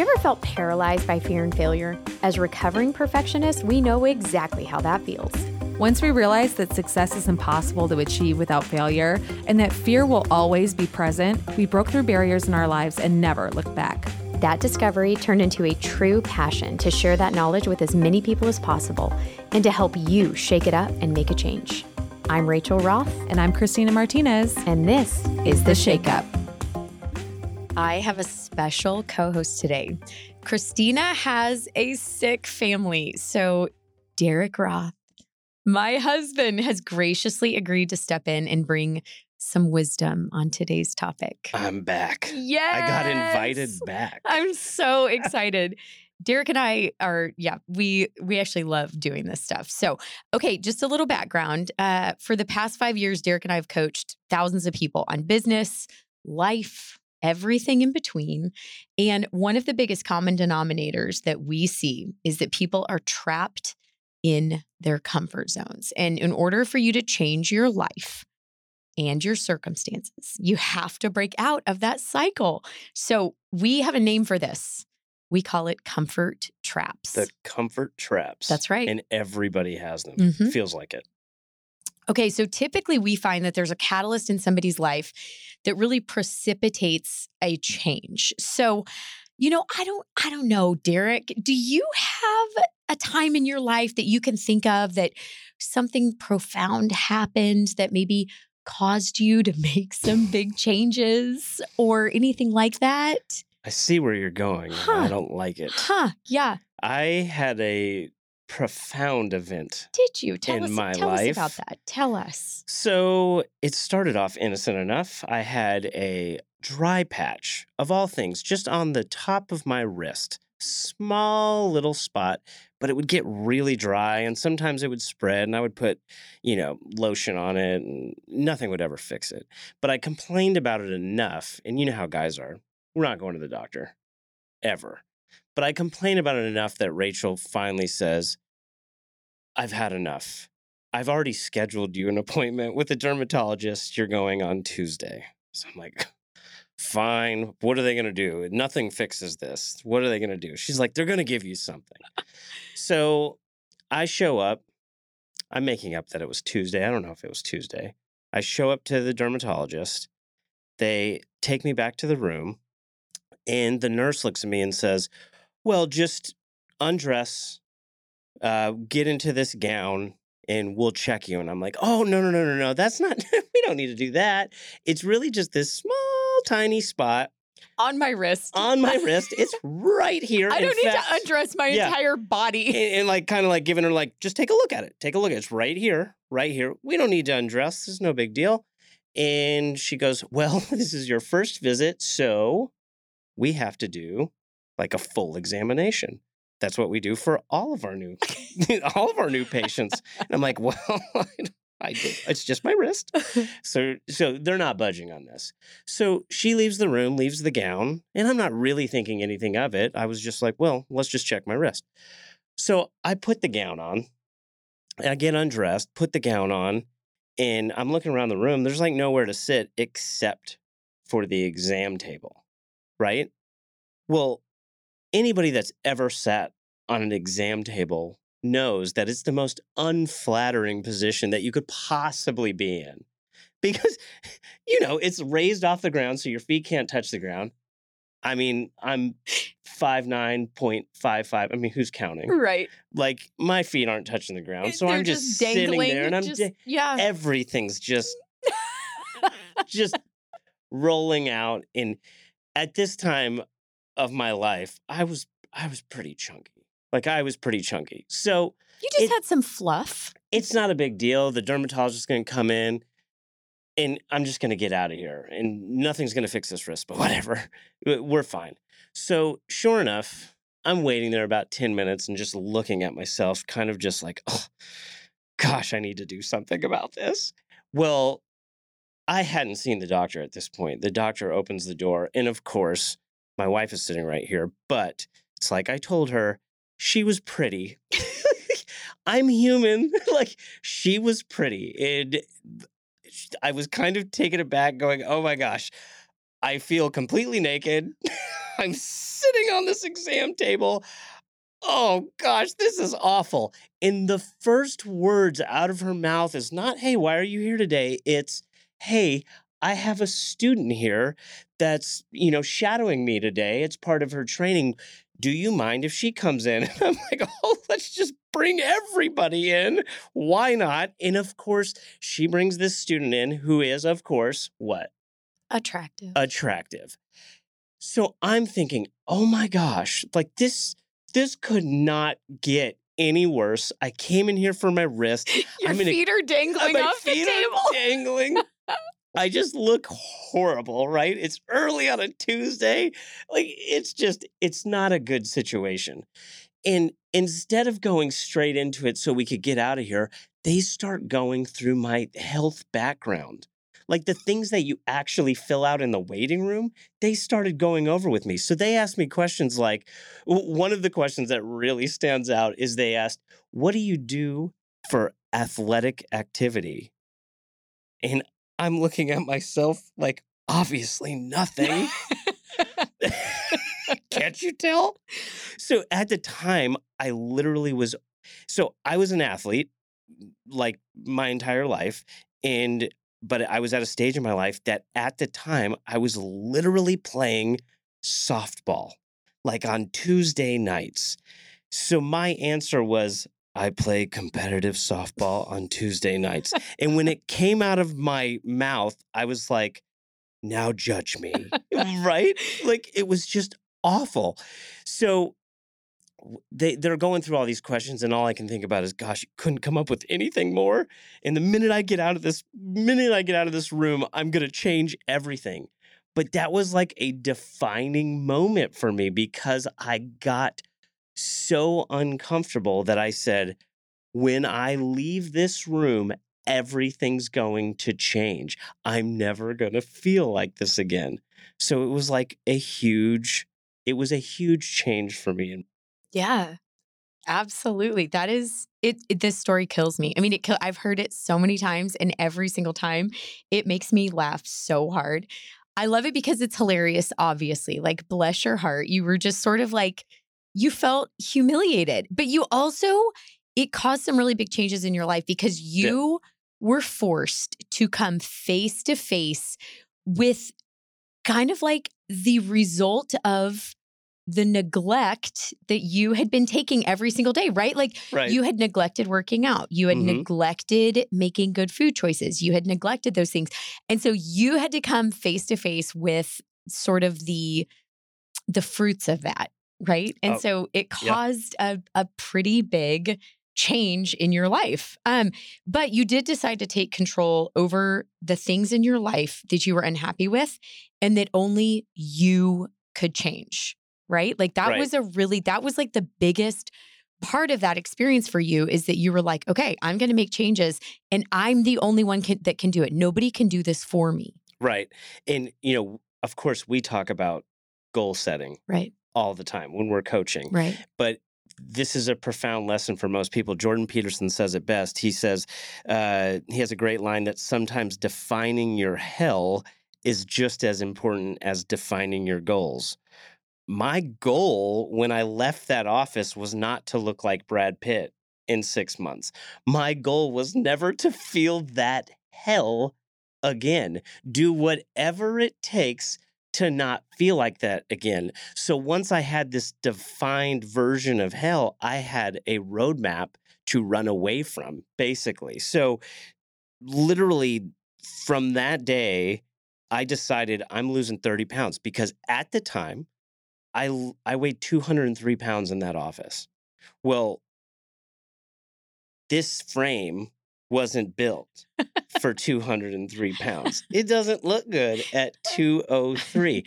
you ever felt paralyzed by fear and failure? As recovering perfectionists, we know exactly how that feels. Once we realized that success is impossible to achieve without failure and that fear will always be present, we broke through barriers in our lives and never looked back. That discovery turned into a true passion to share that knowledge with as many people as possible and to help you shake it up and make a change. I'm Rachel Roth. And I'm Christina Martinez. And this is The Shake Up. I have a special co host today. Christina has a sick family. So, Derek Roth, my husband, has graciously agreed to step in and bring some wisdom on today's topic. I'm back. Yes. I got invited back. I'm so excited. Derek and I are, yeah, we we actually love doing this stuff. So, okay, just a little background. Uh, for the past five years, Derek and I have coached thousands of people on business, life, everything in between. And one of the biggest common denominators that we see is that people are trapped in their comfort zones. And in order for you to change your life, and your circumstances. You have to break out of that cycle. So, we have a name for this. We call it comfort traps. The comfort traps. That's right. And everybody has them. Mhm. Feels like it. Okay, so typically we find that there's a catalyst in somebody's life that really precipitates a change. So, you know, I don't I don't know, Derek, do you have a time in your life that you can think of that something profound happened that maybe caused you to make some big changes or anything like that? I see where you're going. Huh. I don't like it. Huh, yeah. I had a profound event. Did you? Tell In us my tell us about that. Tell us. So it started off innocent enough. I had a dry patch, of all things, just on the top of my wrist. Small little spot, but it would get really dry and sometimes it would spread and I would put, you know, lotion on it and nothing would ever fix it. But I complained about it enough, and you know how guys are. We're not going to the doctor ever. But I complain about it enough that Rachel finally says, I've had enough. I've already scheduled you an appointment with a dermatologist. You're going on Tuesday. So I'm like, fine. What are they going to do? Nothing fixes this. What are they going to do? She's like, they're going to give you something. so I show up. I'm making up that it was Tuesday. I don't know if it was Tuesday. I show up to the dermatologist. They take me back to the room, and the nurse looks at me and says, Well, just undress, uh, get into this gown, and we'll check you. And I'm like, Oh, no, no, no, no, no. That's not, we don't need to do that. It's really just this small, tiny spot On my wrist. on my wrist. It's right here. I don't need fact- to undress my yeah. entire body. and, and like kind of like giving her like just take a look at it take a look it's right here right here we don't need to undress this is no big deal and she goes well this is your first visit so we have to do like a full examination that's what we do for all of our new all of our new patients and i'm like well I did. It's just my wrist. So so they're not budging on this. So she leaves the room, leaves the gown, and I'm not really thinking anything of it. I was just like, well, let's just check my wrist. So I put the gown on. I get undressed, put the gown on, and I'm looking around the room. There's like nowhere to sit except for the exam table, right? Well, anybody that's ever sat on an exam table knows that it's the most unflattering position that you could possibly be in. Because, you know, it's raised off the ground so your feet can't touch the ground. I mean, I'm 5'9.55. I mean, who's counting? right. Like, my feet aren't touching the ground. So They're I'm just, sitting dangling. there and I'm just, just, yeah. everything's just just rolling out and at this time of my life i was i was pretty chunky like i was pretty chunky. So you just it- had some fluff. it's not a big deal the dermatologist is going to come in and i'm just going to get out of here and nothing's going to fix this wrist but whatever we're fine. So sure enough i'm waiting there about 10 minutes and just looking at myself kind of just like oh gosh i need to do something about this. Well i hadn't seen the doctor at this point the doctor opens the door and of course my wife is sitting right here but it's like i told her she was pretty i'm human like she was pretty and I was kind of taken aback, going, "Oh my gosh, I feel completely naked. I'm sitting on this exam table. Oh gosh, this is awful. And the first words out of her mouth is not, hey, why are you here today? It's, hey, I have a student here that's, you know, shadowing me today. It's part of her training. Do you mind if she comes in? And I'm like, oh, let's just bring everybody in. Why not? And of course, she brings this student in who is, of course, what? Attractive. Attractive. So I'm thinking, oh my gosh, like this, this could not get any worse. I came in here for my wrist. Your I'm feet are dangling my off the feet are table. dangling. I just look horrible, right? It's early on a Tuesday. Like it's just it's not a good situation. And instead of going straight into it so we could get out of here, they start going through my health background. Like the things that you actually fill out in the waiting room, they started going over with me. So they asked me questions like one of the questions that really stands out is they asked, What do you do for athletic activity? And I'm looking at myself like, obviously nothing. Can't you tell? So at the time, I literally was. So I was an athlete like my entire life. And, but I was at a stage in my life that at the time I was literally playing softball, like on Tuesday nights. So my answer was, I play competitive softball on Tuesday nights. and when it came out of my mouth, I was like, now judge me. right? Like it was just awful. So they they're going through all these questions and all I can think about is gosh, you couldn't come up with anything more. And the minute I get out of this minute I get out of this room, I'm going to change everything. But that was like a defining moment for me because I got so uncomfortable that I said, when I leave this room, everything's going to change. I'm never going to feel like this again. So it was like a huge, it was a huge change for me. Yeah, absolutely. That is it, it- This story kills me. I mean, it. I've heard it so many times, and every single time, it makes me laugh so hard. I love it because it's hilarious. Obviously, like bless your heart, you were just sort of like you felt humiliated, but you also it caused some really big changes in your life because you were forced to come face to face with kind of like the result of the neglect that you had been taking every single day, right? Like Right. you had neglected working out, you had Mhm. neglected making good food choices, you had neglected those things. And so you had to come face to face with sort of the the fruits of that, right? And Oh, so it yeah. caused a a pretty big change in your life. Um but you did decide to take control over the things in your life that you were unhappy with and that only you could change, right? Like that Right. was a really, that was like the biggest part of that experience for you is that you were like, okay, I'm going to make changes and I'm the only one can, that can do it. Nobody can do this for me. Right. And, you know, of course, we talk about goal setting Right. All the time when we're coaching. Right. but this is a profound lesson for most people. Jordan Peterson says it best. He says, uh, he has a great line that sometimes defining your hell is just as important as defining your goals. My goal when I left that office was not to look like Brad Pitt in six months. My goal was never to feel that hell again. Do whatever it takes to not feel like that again. So once I had this defined version of hell, I had a roadmap to run away from, basically. So literally from that day, I decided I'm losing 30 pounds because at the time, I, I weighed 203 pounds in that office. Well, this frame wasn't built for 203 pounds. It doesn't look good at 203.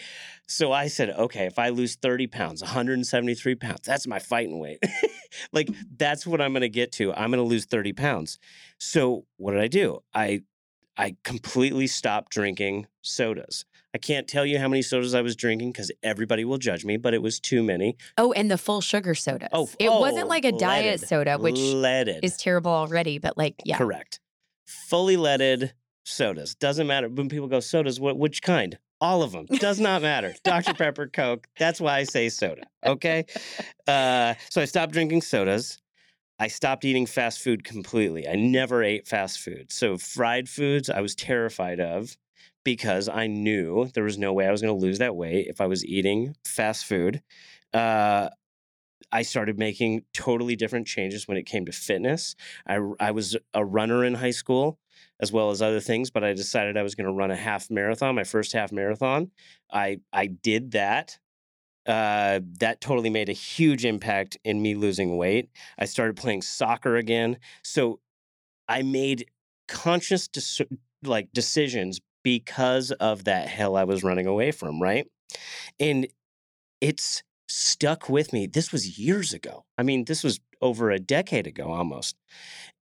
So I said, okay, if I lose 30 pounds, 173 pounds, that's my fighting weight. like that's what I'm going to get to. I'm going to lose 30 pounds. So what did I do? I I completely stopped drinking sodas. I can't tell you how many sodas I was drinking because everybody will judge me, but it was too many. Oh, and the full sugar sodas. Oh, it wasn't oh, like a diet soda, which leaded. is terrible already, but like, yeah. Correct. Fully leaded sodas. Doesn't matter. When people go sodas, what which kind? All of them. Does not matter. Dr. Pepper, Coke. That's why I say soda. Okay. Uh, so I stopped drinking sodas. I stopped eating fast food completely. I never ate fast food. So fried foods, I was terrified of because I knew there was no way I was going to lose that weight if I was eating fast food. Uh, I started making totally different changes when it came to fitness. I, I was a runner in high school as well as other things, but I decided I was going to run a half marathon, my first half marathon. I I did that. Uh, that totally made a huge impact in me losing weight. I started playing soccer again, so I made conscious like decisions because of that hell I was running away from, right? And it's stuck with me. This was years ago. I mean, this was over a decade ago almost.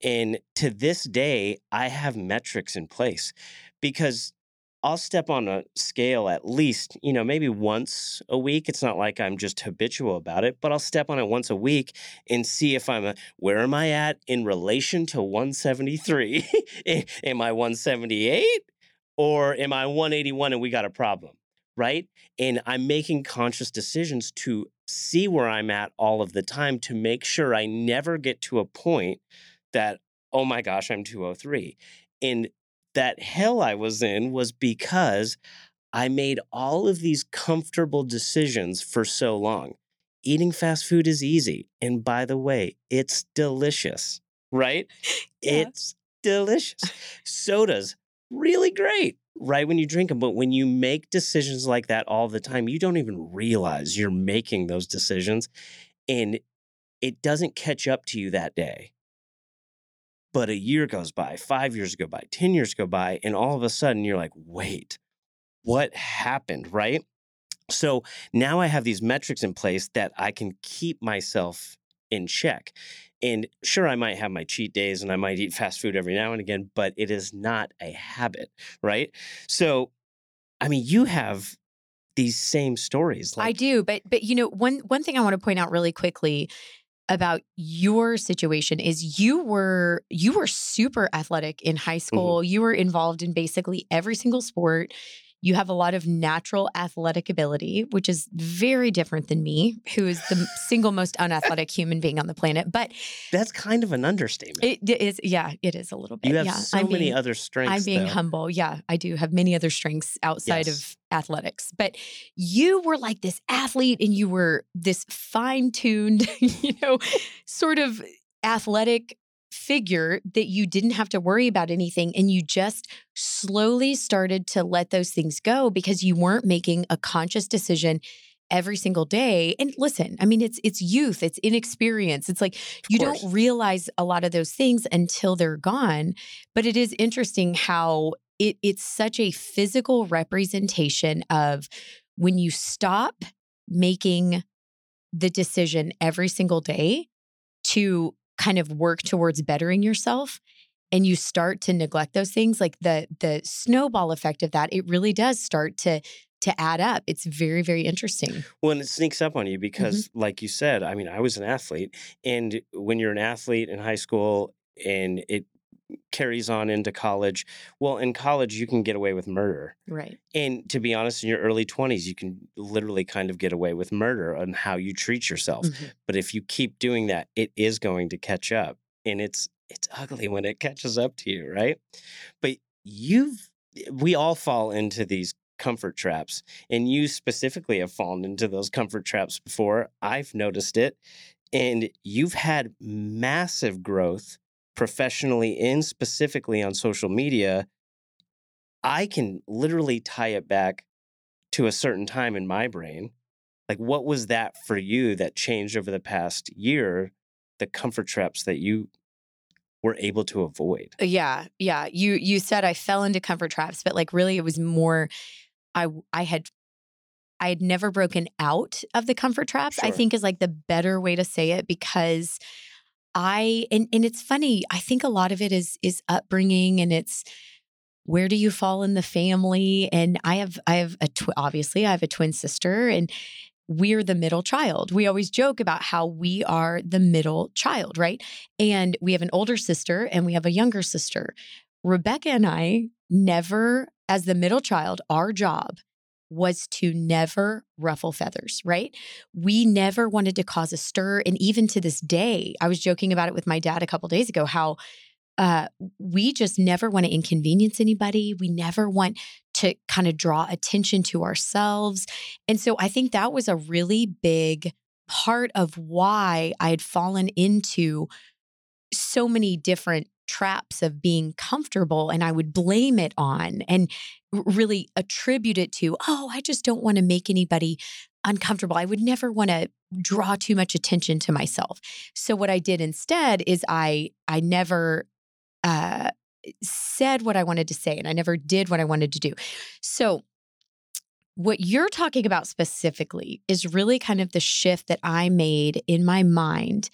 And to this day, I have metrics in place because I'll step on a scale at least, you know, maybe once a week. It's not like I'm just habitual about it, but I'll step on it once a week and see if I'm a, where am I at in relation to 173? am I 178 or am I 181 and we got a problem? right? And I'm making conscious decisions to see where I'm at all of the time to make sure I never get to a point that, oh my gosh, I'm 203. And that hell I was in was because I made all of these comfortable decisions for so long. Eating fast food is easy. And by the way, it's delicious, right? Yeah. It's delicious. Sodas, really great right when you drink them. But when you make decisions like that all the time, you don't even realize you're making those decisions. And it doesn't catch up to you that day. But a year goes by, five years go by, 10 years go by, and all of a sudden you're like, wait, what happened? Right. So now I have these metrics in place that I can keep myself in check. And sure, I might have my cheat days and I might eat fast food every now and again, but it is not a habit, right? So, I mean, you have these same stories. Like- I do, but but you know, one one thing I want to point out really quickly about your situation is you were you were super athletic in high mm-hmm. school. Mm-hmm. You were involved in basically every single sport. You have a lot of natural athletic ability, which is very different than me, who is the single most unathletic human being on the planet. But that's kind of an understatement. It is, yeah, it is a little bit. You have yeah. so I'm many being, other strengths. I'm being though. humble. Yeah, I do have many other strengths outside yes. of athletics. But you were like this athlete and you were this fine tuned, you know, sort of athletic figure that you didn't have to worry about anything and you just slowly started to let those things go because you weren't making a conscious decision every single day. And listen i mean it's it's youth it's inexperience it's like you don't realize a lot of those things until they're gone but it is interesting how it it's such a physical representation of when you stop making the decision every single day to kind of work towards bettering yourself and you start to neglect those things like the the snowball effect of that it really does start to to add up it's very very interesting well and it sneaks up on you mm-hmm. because mm-hmm. like you said i mean i was an athlete and when you're an athlete in high school and it carries on into college. Well, in college, you can get away with murder. Right. And to be honest, in your early 20s, you can literally kind of get away with murder on how you treat yourself. Mm-hmm. But if you keep doing that, it is going to catch up. And it's it's ugly when it catches up to you, right? But you've we all fall into these comfort traps. And you specifically have fallen into those comfort traps before. I've noticed it. And you've had massive growth professionally and specifically on social media, I can literally tie it back to a certain time in my brain. Like, what was that for you that changed over the past year? The comfort traps that you were able to avoid. Uh, yeah, yeah. You you said I fell into comfort traps, but like really, it was more. I I had I had never broken out of the comfort traps. Sure. I think is like the better way to say it because I and and it's funny. I think a lot of it is is upbringing and it's where do you fall in the family and I have I have a tw- obviously I have a twin sister and we're the middle child. We always joke about how we are the middle child, right? And we have an older sister and we have a younger sister. Rebecca and I never as the middle child our job was to never ruffle feathers, right? We never wanted to cause a stir. And even to this day, I was joking about it with my dad a couple days ago how uh, we just never want to inconvenience anybody. We never want to kind of draw attention to ourselves. And so I think that was a really big part of why I had fallen into so many different traps of being comfortable and I would blame it on and really attribute it to, oh, I just don't want to make anybody uncomfortable. I would never want to draw too much attention to myself. So what I did instead is I I never uh said what I wanted to say and I never did what I wanted to do. So what you're talking about specifically is really kind of the shift that I made in my mind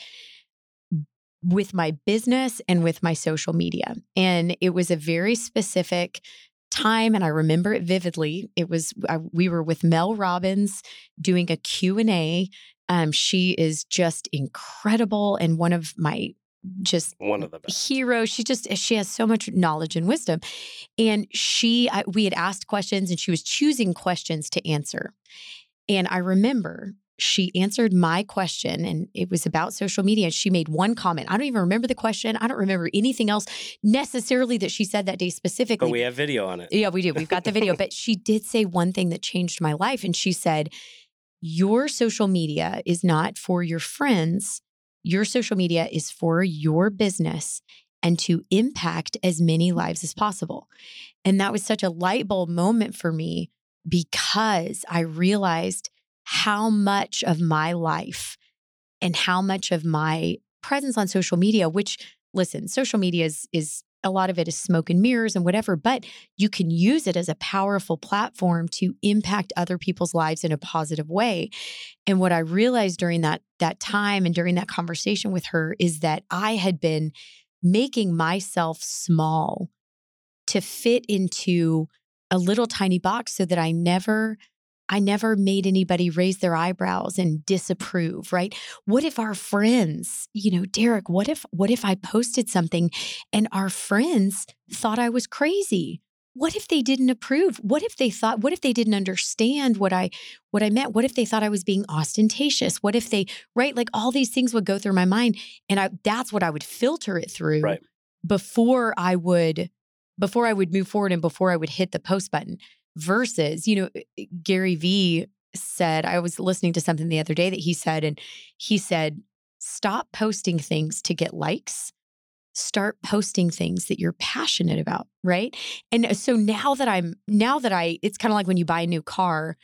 with my business and with my social media. And it was a very specific time and I remember it vividly. It was I, we were with Mel Robbins doing a Q&A. Um, she is just incredible and one of my just one of the best. heroes. She just she has so much knowledge and wisdom. And she I, we had asked questions and she was choosing questions to answer. And I remember she answered my question and it was about social media. She made one comment. I don't even remember the question. I don't remember anything else necessarily that she said that day specifically. But we have video on it. Yeah, we do. We've got the video. but she did say one thing that changed my life. And she said, Your social media is not for your friends. Your social media is for your business and to impact as many lives as possible. And that was such a light bulb moment for me because I realized how much of my life and how much of my presence on social media, which listen, social media is is a lot of it is smoke and mirrors and whatever, but you can use it as a powerful platform to impact other people's lives in a positive way. And what I realized during that that time and during that conversation with her is that I had been making myself small to fit into a little tiny box so that I never I never made anybody raise their eyebrows and disapprove, right? What if our friends, you know, Derek, what if what if I posted something and our friends thought I was crazy? What if they didn't approve? What if they thought what if they didn't understand what I what I meant? What if they thought I was being ostentatious? What if they right like all these things would go through my mind and I that's what I would filter it through Right. before I would before I would move forward and before I would hit the post button versus, you know, eh, Gary Vee said, I was listening to something the other day that he said, and he said, stop posting things to get likes. Start posting things that you're passionate about, right? And uh, so now that I'm, now that I, it's kind of like when you buy a new car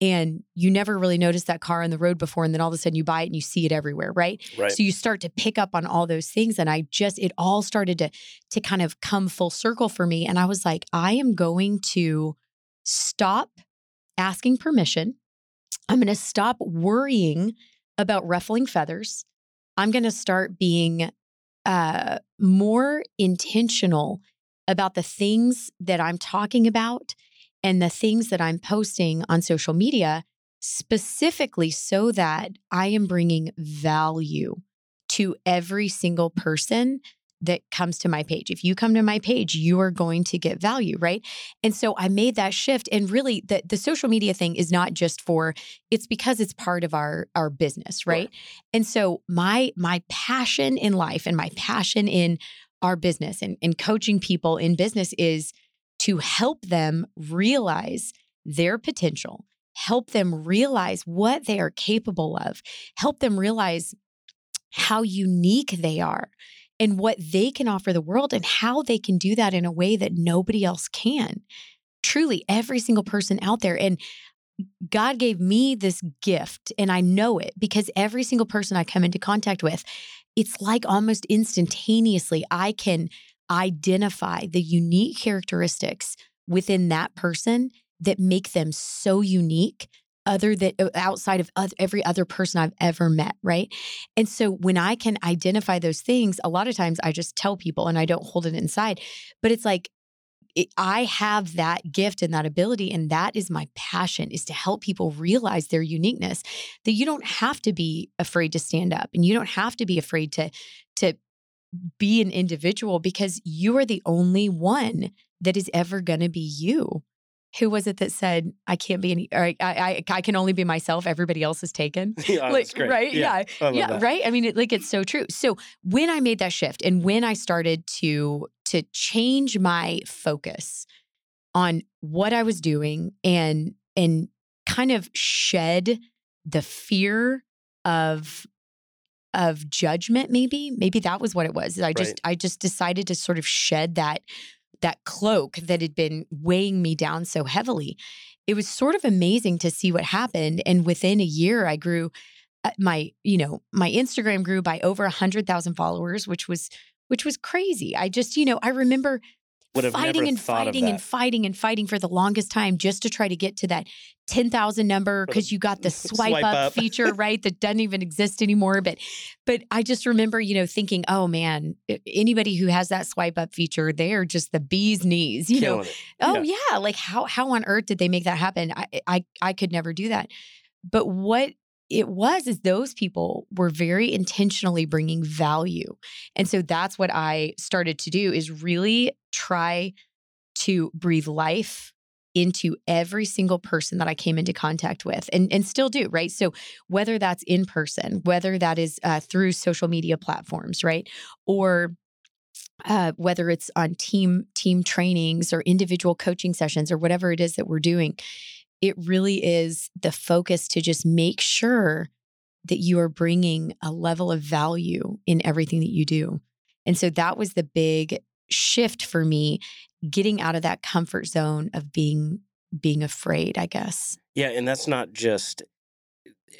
and you never really noticed that car on the road before. And then all of a sudden you buy it and you see it everywhere, right? Right. So you start to pick up on all those things. And I just, it all started to, to kind of come full circle for me. And I was like, I am going to stop asking permission. I'm going to stop worrying about ruffling feathers. I'm going to start being uh, more intentional about the things that I'm talking about and the things that I'm posting on social media, specifically so that I am bringing value to every single person that comes to my page. If you come to my page, you are going to get value, right? And so I made that shift and really the the social media thing is not just for it's because it's part of our our business, right? Right. And so my my passion in life and my passion in our business and, and coaching people in business is to help them realize their potential, help them realize what they are capable of, help them realize how unique they are and what they can offer the world and how they can do that in a way that nobody else can. Truly, every single person out there. And God gave me this gift, and I know it because every single person I come into contact with, it's like almost instantaneously, I can identify the unique characteristics within that person that make them so unique other than outside of oth- every other person I've ever met, right? And so when I can identify those things, a lot of times I just tell people and I don't hold it inside. But it's like it, I have that gift and that ability and that is my passion is to help people realize their uniqueness that you don't have to be afraid to stand up and you don't have to be afraid to to be an individual because you are the only one that is ever going to be you. Who was it that said I can't be any or I I, I can only be myself. Everybody else is taken. yeah, like that's great. right? Yeah, Yeah. Yeah, right. I mean, it, like it's so true. So when I made that shift and when I started to to change my focus on what I was doing and and kind of shed the fear of of judgment maybe maybe that was what it was i just Right. i just decided to sort of shed that that cloak that had been weighing me down so heavily. It was sort of amazing to see what happened and within a year i grew uh, my you know my instagram grew by over a 100000 followers which was which was crazy. I just you know i remember Would have fighting and fighting and fighting and fighting for the longest time just to try to get to that 10,000 number because you got the swipe, swipe up, up. feature, right? That doesn't even exist anymore. But, but I just remember, you know, thinking, oh man, anybody who has that swipe up feature, they're just the bee's knees, you know? It. Oh yeah. Like how, how on earth did they make that happen? I, I, I could never do that. But what it was is those people were very intentionally bringing value. And so that's what I started to do is really try to breathe life into every single person that I came into contact with and, and still do, right? So, whether that's in person, whether that is uh, through social media platforms, right? Or uh, whether it's on team team trainings or individual coaching sessions or whatever it is that we're doing, it really is the focus to just make sure that you are bringing a level of value in everything that you do. And so that was the big shift for me getting out of that comfort zone of being being afraid, I guess. Yeah, and that's not just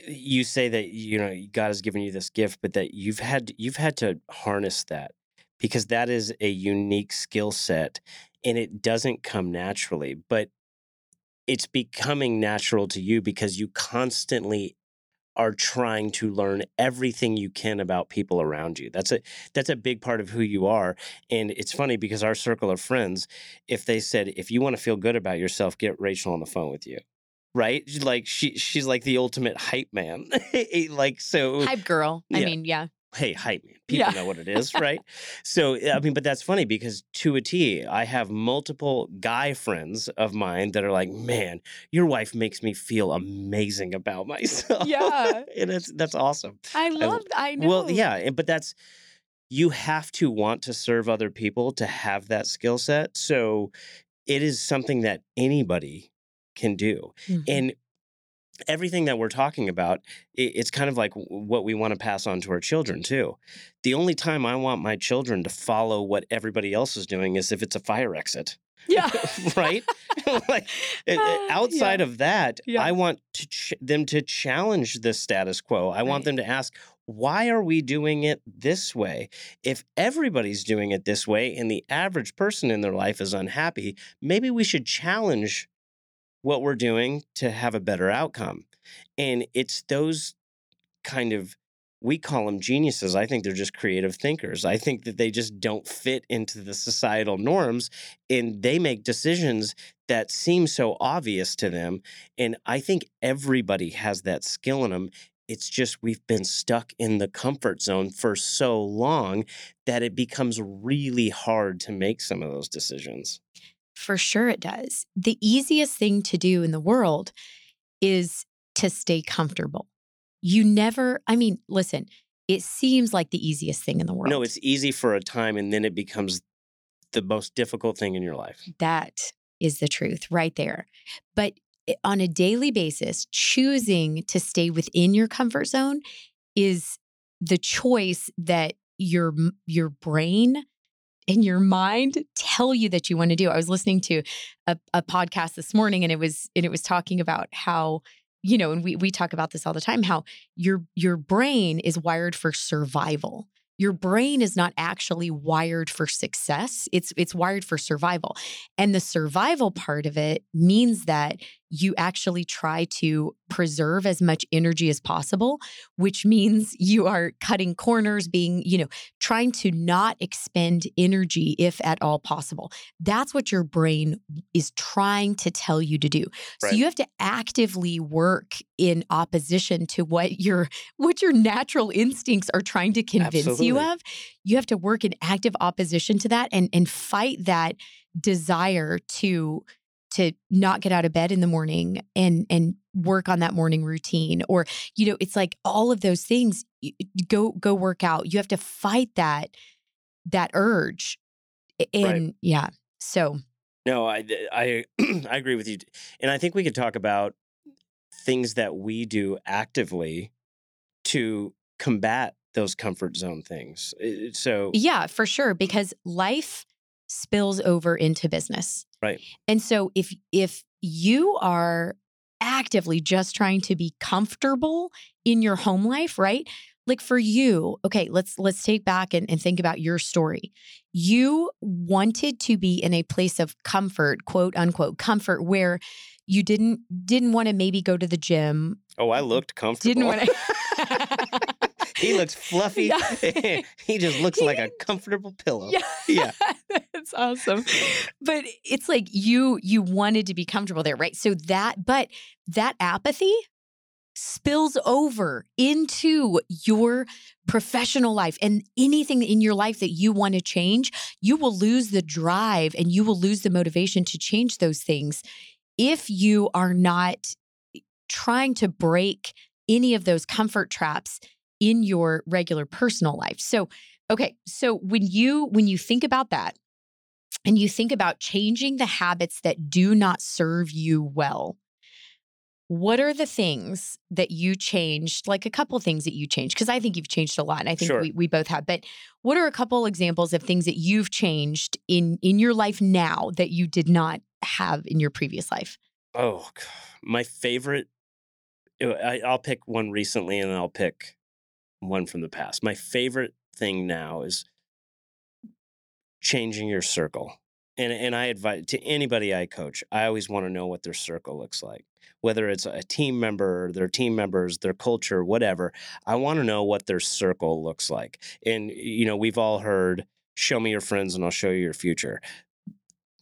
you say that you know God has given you this gift, but that you've had you've had to harness that because that is a unique skill set and it doesn't come naturally, but it's becoming natural to you because you constantly are trying to learn everything you can about people around you. That's a that's a big part of who you are. And it's funny because our circle of friends, if they said, if you want to feel good about yourself, get Rachel on the phone with you. Right? Like she she's like the ultimate hype man. like so Hype girl. I Yeah. mean, yeah. Hey, hype man. People Yeah. know what it is, right? so I mean, but that's funny because to a T, I have multiple guy friends of mine that are like, man, your wife makes me feel amazing about myself. Yeah. and it's that's awesome. I love I know. Well, yeah, but that's you have to want to serve other people to have that skill set. So it is something that anybody can do. Mhm. And everything that we're talking about, it's kind of like what we want to pass on to our children too. The only time I want my children to follow what everybody else is doing is if it's a fire exit, yeah. right? like Ah, outside yeah. of that, Yeah. I want to ch- them to challenge the status quo. I want Right. them to ask, why are we doing it this way? If everybody's doing it this way and the average person in their life is unhappy, maybe we should challenge what we're doing to have a better outcome. And it's those kind of we call them geniuses. I think they're just creative thinkers. I think that they just don't fit into the societal norms and they make decisions that seem so obvious to them. And I think everybody has that skill in them. It's just we've been stuck in the comfort zone for so long that it becomes really hard to make some of those decisions. For sure it does. The easiest thing to do in the world is to stay comfortable. You never, I mean, listen, it seems like the easiest thing in the world. No, it's easy for a time and then it becomes the most difficult thing in your life. That is the truth right there. But on a daily basis, choosing to stay within your comfort zone is the choice that your your brain and your mind tell you that you want to do. I was listening to a, a podcast this morning and it was and it was talking about how you know and we we talk about this all the time how your your brain is wired for survival. Your brain is not actually wired for success. It's it's wired for survival. And the survival part of it means that you actually try to preserve as much energy as possible, which means you are cutting corners, being, you know, trying to not expend energy if at all possible. That's what your brain is trying to tell you to do. So you have to actively work in opposition to what your what your natural instincts are trying to convince you of. You have to work in active opposition to that and and fight that desire to to not get out of bed in the morning and and work on that morning routine or you know it's like all of those things go go work out you have to fight that that urge and Right. yeah so No, I I I agree with you, and I think we could talk about things that we do actively to combat those comfort zone things. So yeah for sure because life spills over into business Right. and so if if you are actively just trying to be comfortable in your home life right like for you okay let's let's take back and, and think about your story you wanted to be in a place of comfort quote unquote comfort where you didn't didn't want to maybe go to the gym oh, I looked comfortable. didn't want to he looks fluffy. Yeah. he just looks like a comfortable pillow. Yeah. Yeah. That's awesome. But it's like you you wanted to be comfortable there, right? So that but that apathy spills over into your professional life and anything in your life that you want to change, you will lose the drive and you will lose the motivation to change those things if you are not trying to break any of those comfort traps in your regular personal life. So, okay, so when you when you think about that and you think about changing the habits that do not serve you well, what are the things that you changed? Like a couple things that you changed because I think you've changed a lot and I think Sure. we we both have. But what are a couple examples of things that you've changed in in your life now that you did not have in your previous life? Oh, my favorite. I, I'll pick one recently, and I'll pick one from the past. My favorite thing now is changing your circle. And and I advise to anybody I coach, I always want to know what their circle looks like. Whether it's a team member, their team members, their culture, whatever. I want to know what their circle looks like. And you know, we've all heard, show me your friends and I'll show you your future.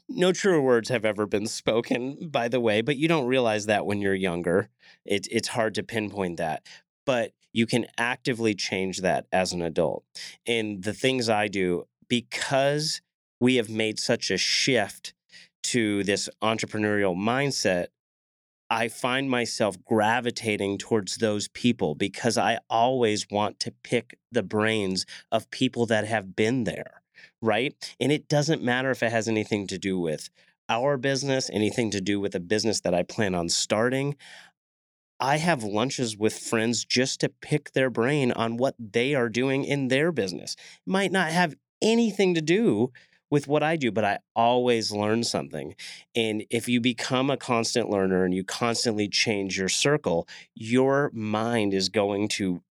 No truer words have ever been spoken, by the way, but you don't realize that when you're younger. It, it's hard to pinpoint that. But you can actively change that as an adult. And the things I do, because we have made such a shift to this entrepreneurial mindset, I find myself gravitating towards those people because I always want to pick the brains of people that have been there, right? And it doesn't matter if it has anything to do with our business, anything to do with a business that I plan on starting. I have lunches with friends just to pick their brain on what they are doing in their business. It might not have anything to do with what I do, but I always learn something. And if you become a constant learner and you constantly change your circle, your mind is going to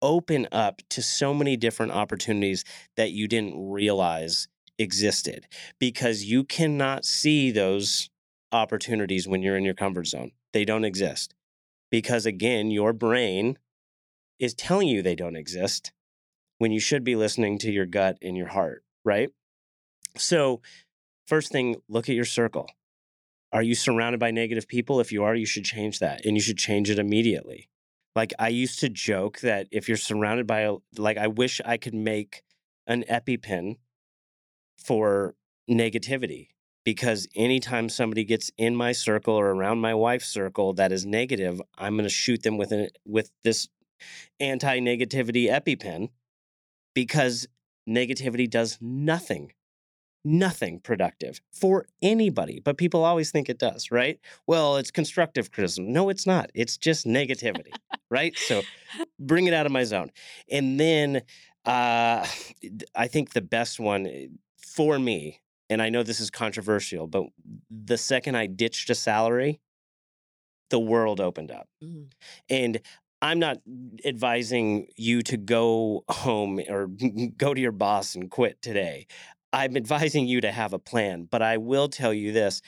open up to so many different opportunities that you didn't realize existed because you cannot see those opportunities when you're in your comfort zone. They don't exist because, again, your brain is telling you they don't exist when you should be listening to your gut and your heart, right? So, first thing, look at your circle. Are you surrounded by negative people? If you are, you should change that and you should change it immediately. Like, I used to joke that if you're surrounded by, a, like, I wish I could make an EpiPen for negativity because anytime somebody gets in my circle or around my wife's circle that is negative, I'm going to shoot them with, an, with this anti negativity EpiPen because negativity does nothing nothing productive for anybody, but people always think it does, right? Well, it's constructive criticism. No, it's not. It's just negativity, right? So bring it out of my zone. And then uh, I think the best one eh, for me, and I know this is controversial, but the second I ditched a salary, the world opened up. Mm. And I'm not advising you to go home or go to your boss and quit today. I'm advising you to have a plan, but I will tell you this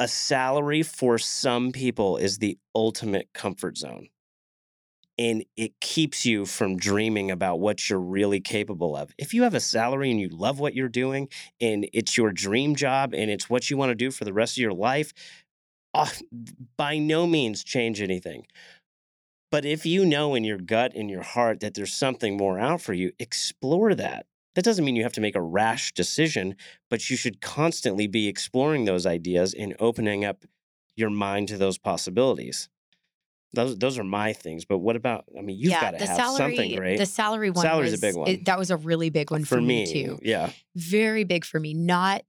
a salary for some people is the ultimate comfort zone. And it keeps you from dreaming about what you're really capable of. If you have a salary and you love what you're doing and it's your dream job and it's what you want to do for the rest of your life, uh, by no means change anything. But if you know in your gut, in your heart, that there's something more out for you, explore that. That doesn't mean you have to make a rash decision, but you should constantly be exploring those ideas and opening up your mind to those possibilities. Those those are my things. But what about? I mean, you've got to the have salary, something great The salary one Salary's a big one. it- that was a really big one for, me too. Yeah, very big for me not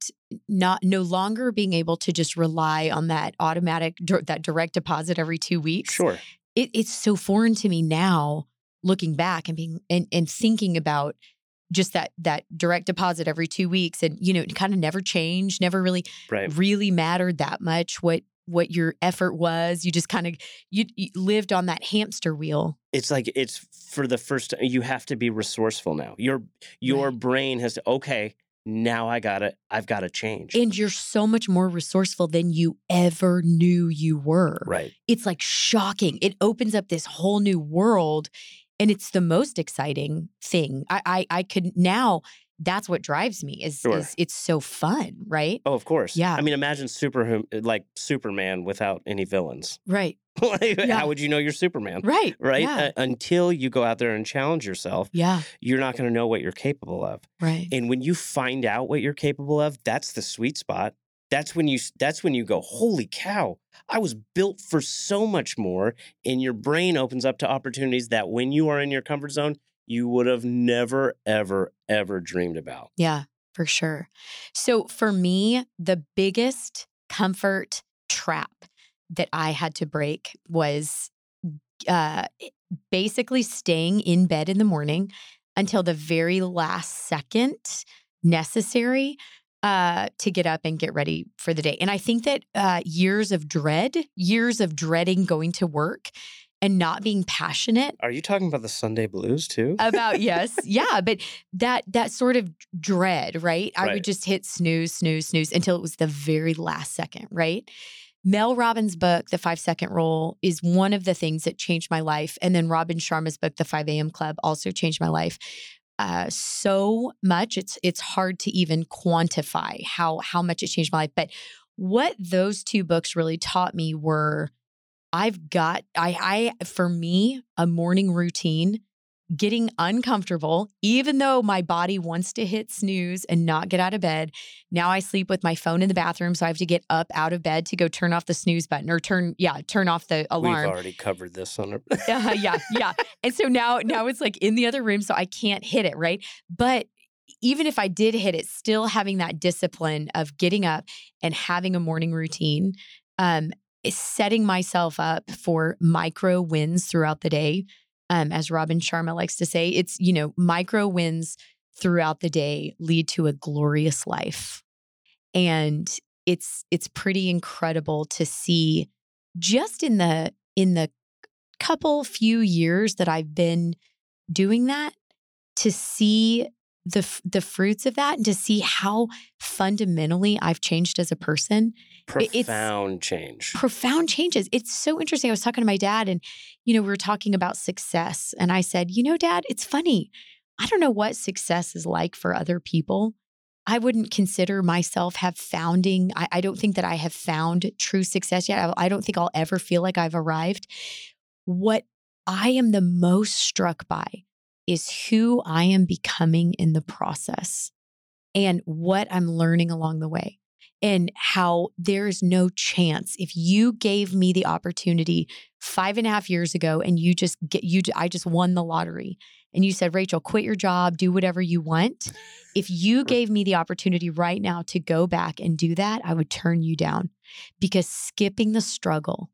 not no longer being able to just rely on that automatic that direct deposit every two weeks sure. it, it's so foreign to me now looking back and being and, and thinking about just that that direct deposit every two weeks and you know it kind of never changed never really Right. really mattered that much what what your effort was you just kind of you, you lived on that hamster wheel It's like it's for the first time. You have to be resourceful now. Your your Right. brain has to. Okay, now I got to I've got to change. and you're so much more resourceful than you ever knew you were right. it's like shocking. It opens up this whole new world and it's the most exciting thing. I I, I could now that's what drives me is, Sure. is it's so fun, right? Oh, of course. Yeah. I mean, imagine super like Superman without any villains. Right. like, Yeah. How would you know you're Superman? Right. Right. Yeah. Uh, until you go out there and challenge yourself, yeah. you're not going to know what you're capable of. Right. And when you find out what you're capable of, that's the sweet spot. That's when you that's when you go, "Holy cow, I was built for so much more." And your brain opens up to opportunities that when you are in your comfort zone, you would have never ever ever dreamed about. Yeah, for sure. So for me, the biggest comfort trap that I had to break was uh, basically staying in bed in the morning until the very last second necessary uh, to get up and get ready for the day. And I think that uh, years of dread, years of dreading going to work and not being passionate Are you talking about the Sunday blues too? about yes yeah but that that sort of dread right i Right. would just hit snooze snooze snooze until it was the very last second right mel robbins book the five second rule is one of the things that changed my life and then robin sharma's book the 5 a.m club also changed my life uh, so much it's it's hard to even quantify how how much it changed my life but what those two books really taught me were I've got I I for me a morning routine getting uncomfortable even though my body wants to hit snooze and not get out of bed. Now I sleep with my phone in the bathroom so I have to get up out of bed to go turn off the snooze button or turn yeah, turn off the alarm. We've already covered this on our uh, yeah, yeah. And so now now it's like in the other room so I can't hit it, right? But even if I did hit it, still having that discipline of getting up and having a morning routine, um, setting myself up for micro wins throughout the day. Um, as Robin Sharma likes to say, it's, you know, micro wins throughout the day lead to a glorious life. And it's it's pretty incredible to see just in the in the couple few years that I've been doing that to see the the fruits of that and to see how fundamentally I've changed as a person It- it's- profound change. profound changes. It's so interesting. I was talking to my dad, and you know, we were talking about success, and I said, "You know, Dad, it's funny. I don't know what success is like for other people. I wouldn't consider myself have founding. I, I don't think that I have found true success yet. I, I don't think I'll ever feel like I've arrived. What I am the most struck by is who I am becoming in the process and what I'm learning along the way and how there is no chance. If you gave me the opportunity five and a half years ago and you just get you i just won the lottery and you said rachel quit your job do whatever you want. If you gave me the opportunity right now to go back and do that i would turn you down because skipping the struggle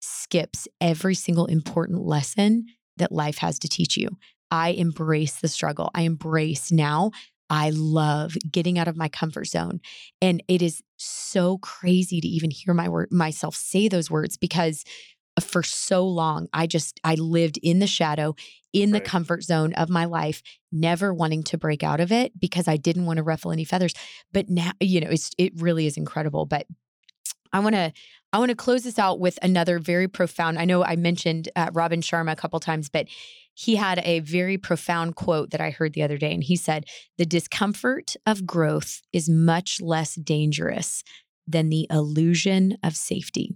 skips every single important lesson that life has to teach you i embrace the struggle i embrace now I love getting out of my comfort zone. And it is so crazy to even hear my word myself say those words because for so long I just I lived in the shadow, in the comfort zone of my life, never wanting to break out of it because I didn't want to ruffle any feathers. But now, you know, it's it really is incredible. But I want to I want to close this out with another very profound. I know I mentioned uh, Robin Sharma a couple times, but he had a very profound quote that I heard the other day, and he said, "The discomfort of growth is much less dangerous than the illusion of safety."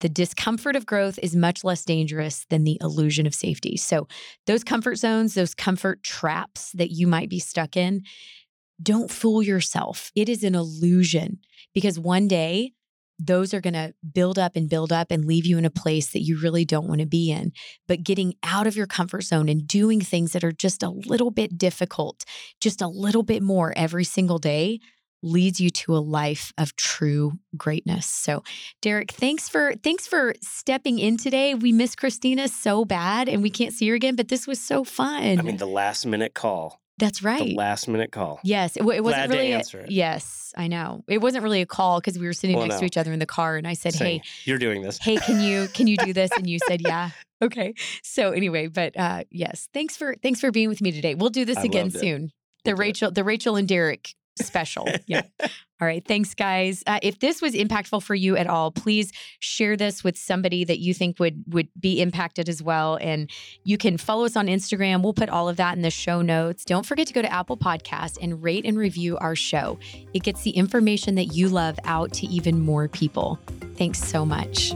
The discomfort of growth is much less dangerous than the illusion of safety. So, those comfort zones, those comfort traps that you might be stuck in, don't fool yourself. It is an illusion because one day those are going to build up and build up and leave you in a place that you really don't want to be in. But getting out of your comfort zone and doing things that are just a little bit difficult, just a little bit more every single day leads you to a life of true greatness. So, Derek, thanks for thanks for stepping in today. We miss Christina so bad and we can't see her again, but this was so fun. I mean, the last minute call. That's right. The last minute call. Yes, it, it wasn't Glad to really. A, answer it. yes, I know. It wasn't really a call because we were sitting Well, next to each other in the car, and I said, Saying, "Hey, you're doing this. hey, can you can you do this?" And you said, "Yeah." Okay. So anyway, but uh, yes, thanks for thanks for being with me today. We'll do this I again loved it. soon. The We'll do it. Rachel, the Rachel and Derek special. Yeah. All right. Thanks, guys. Uh, if this was impactful for you at all, please share this with somebody that you think would would be impacted as well. And you can follow us on Instagram. We'll put all of that in the show notes. Don't forget to go to Apple Podcast and rate and review our show. It gets the information that you love out to even more people. Thanks so much.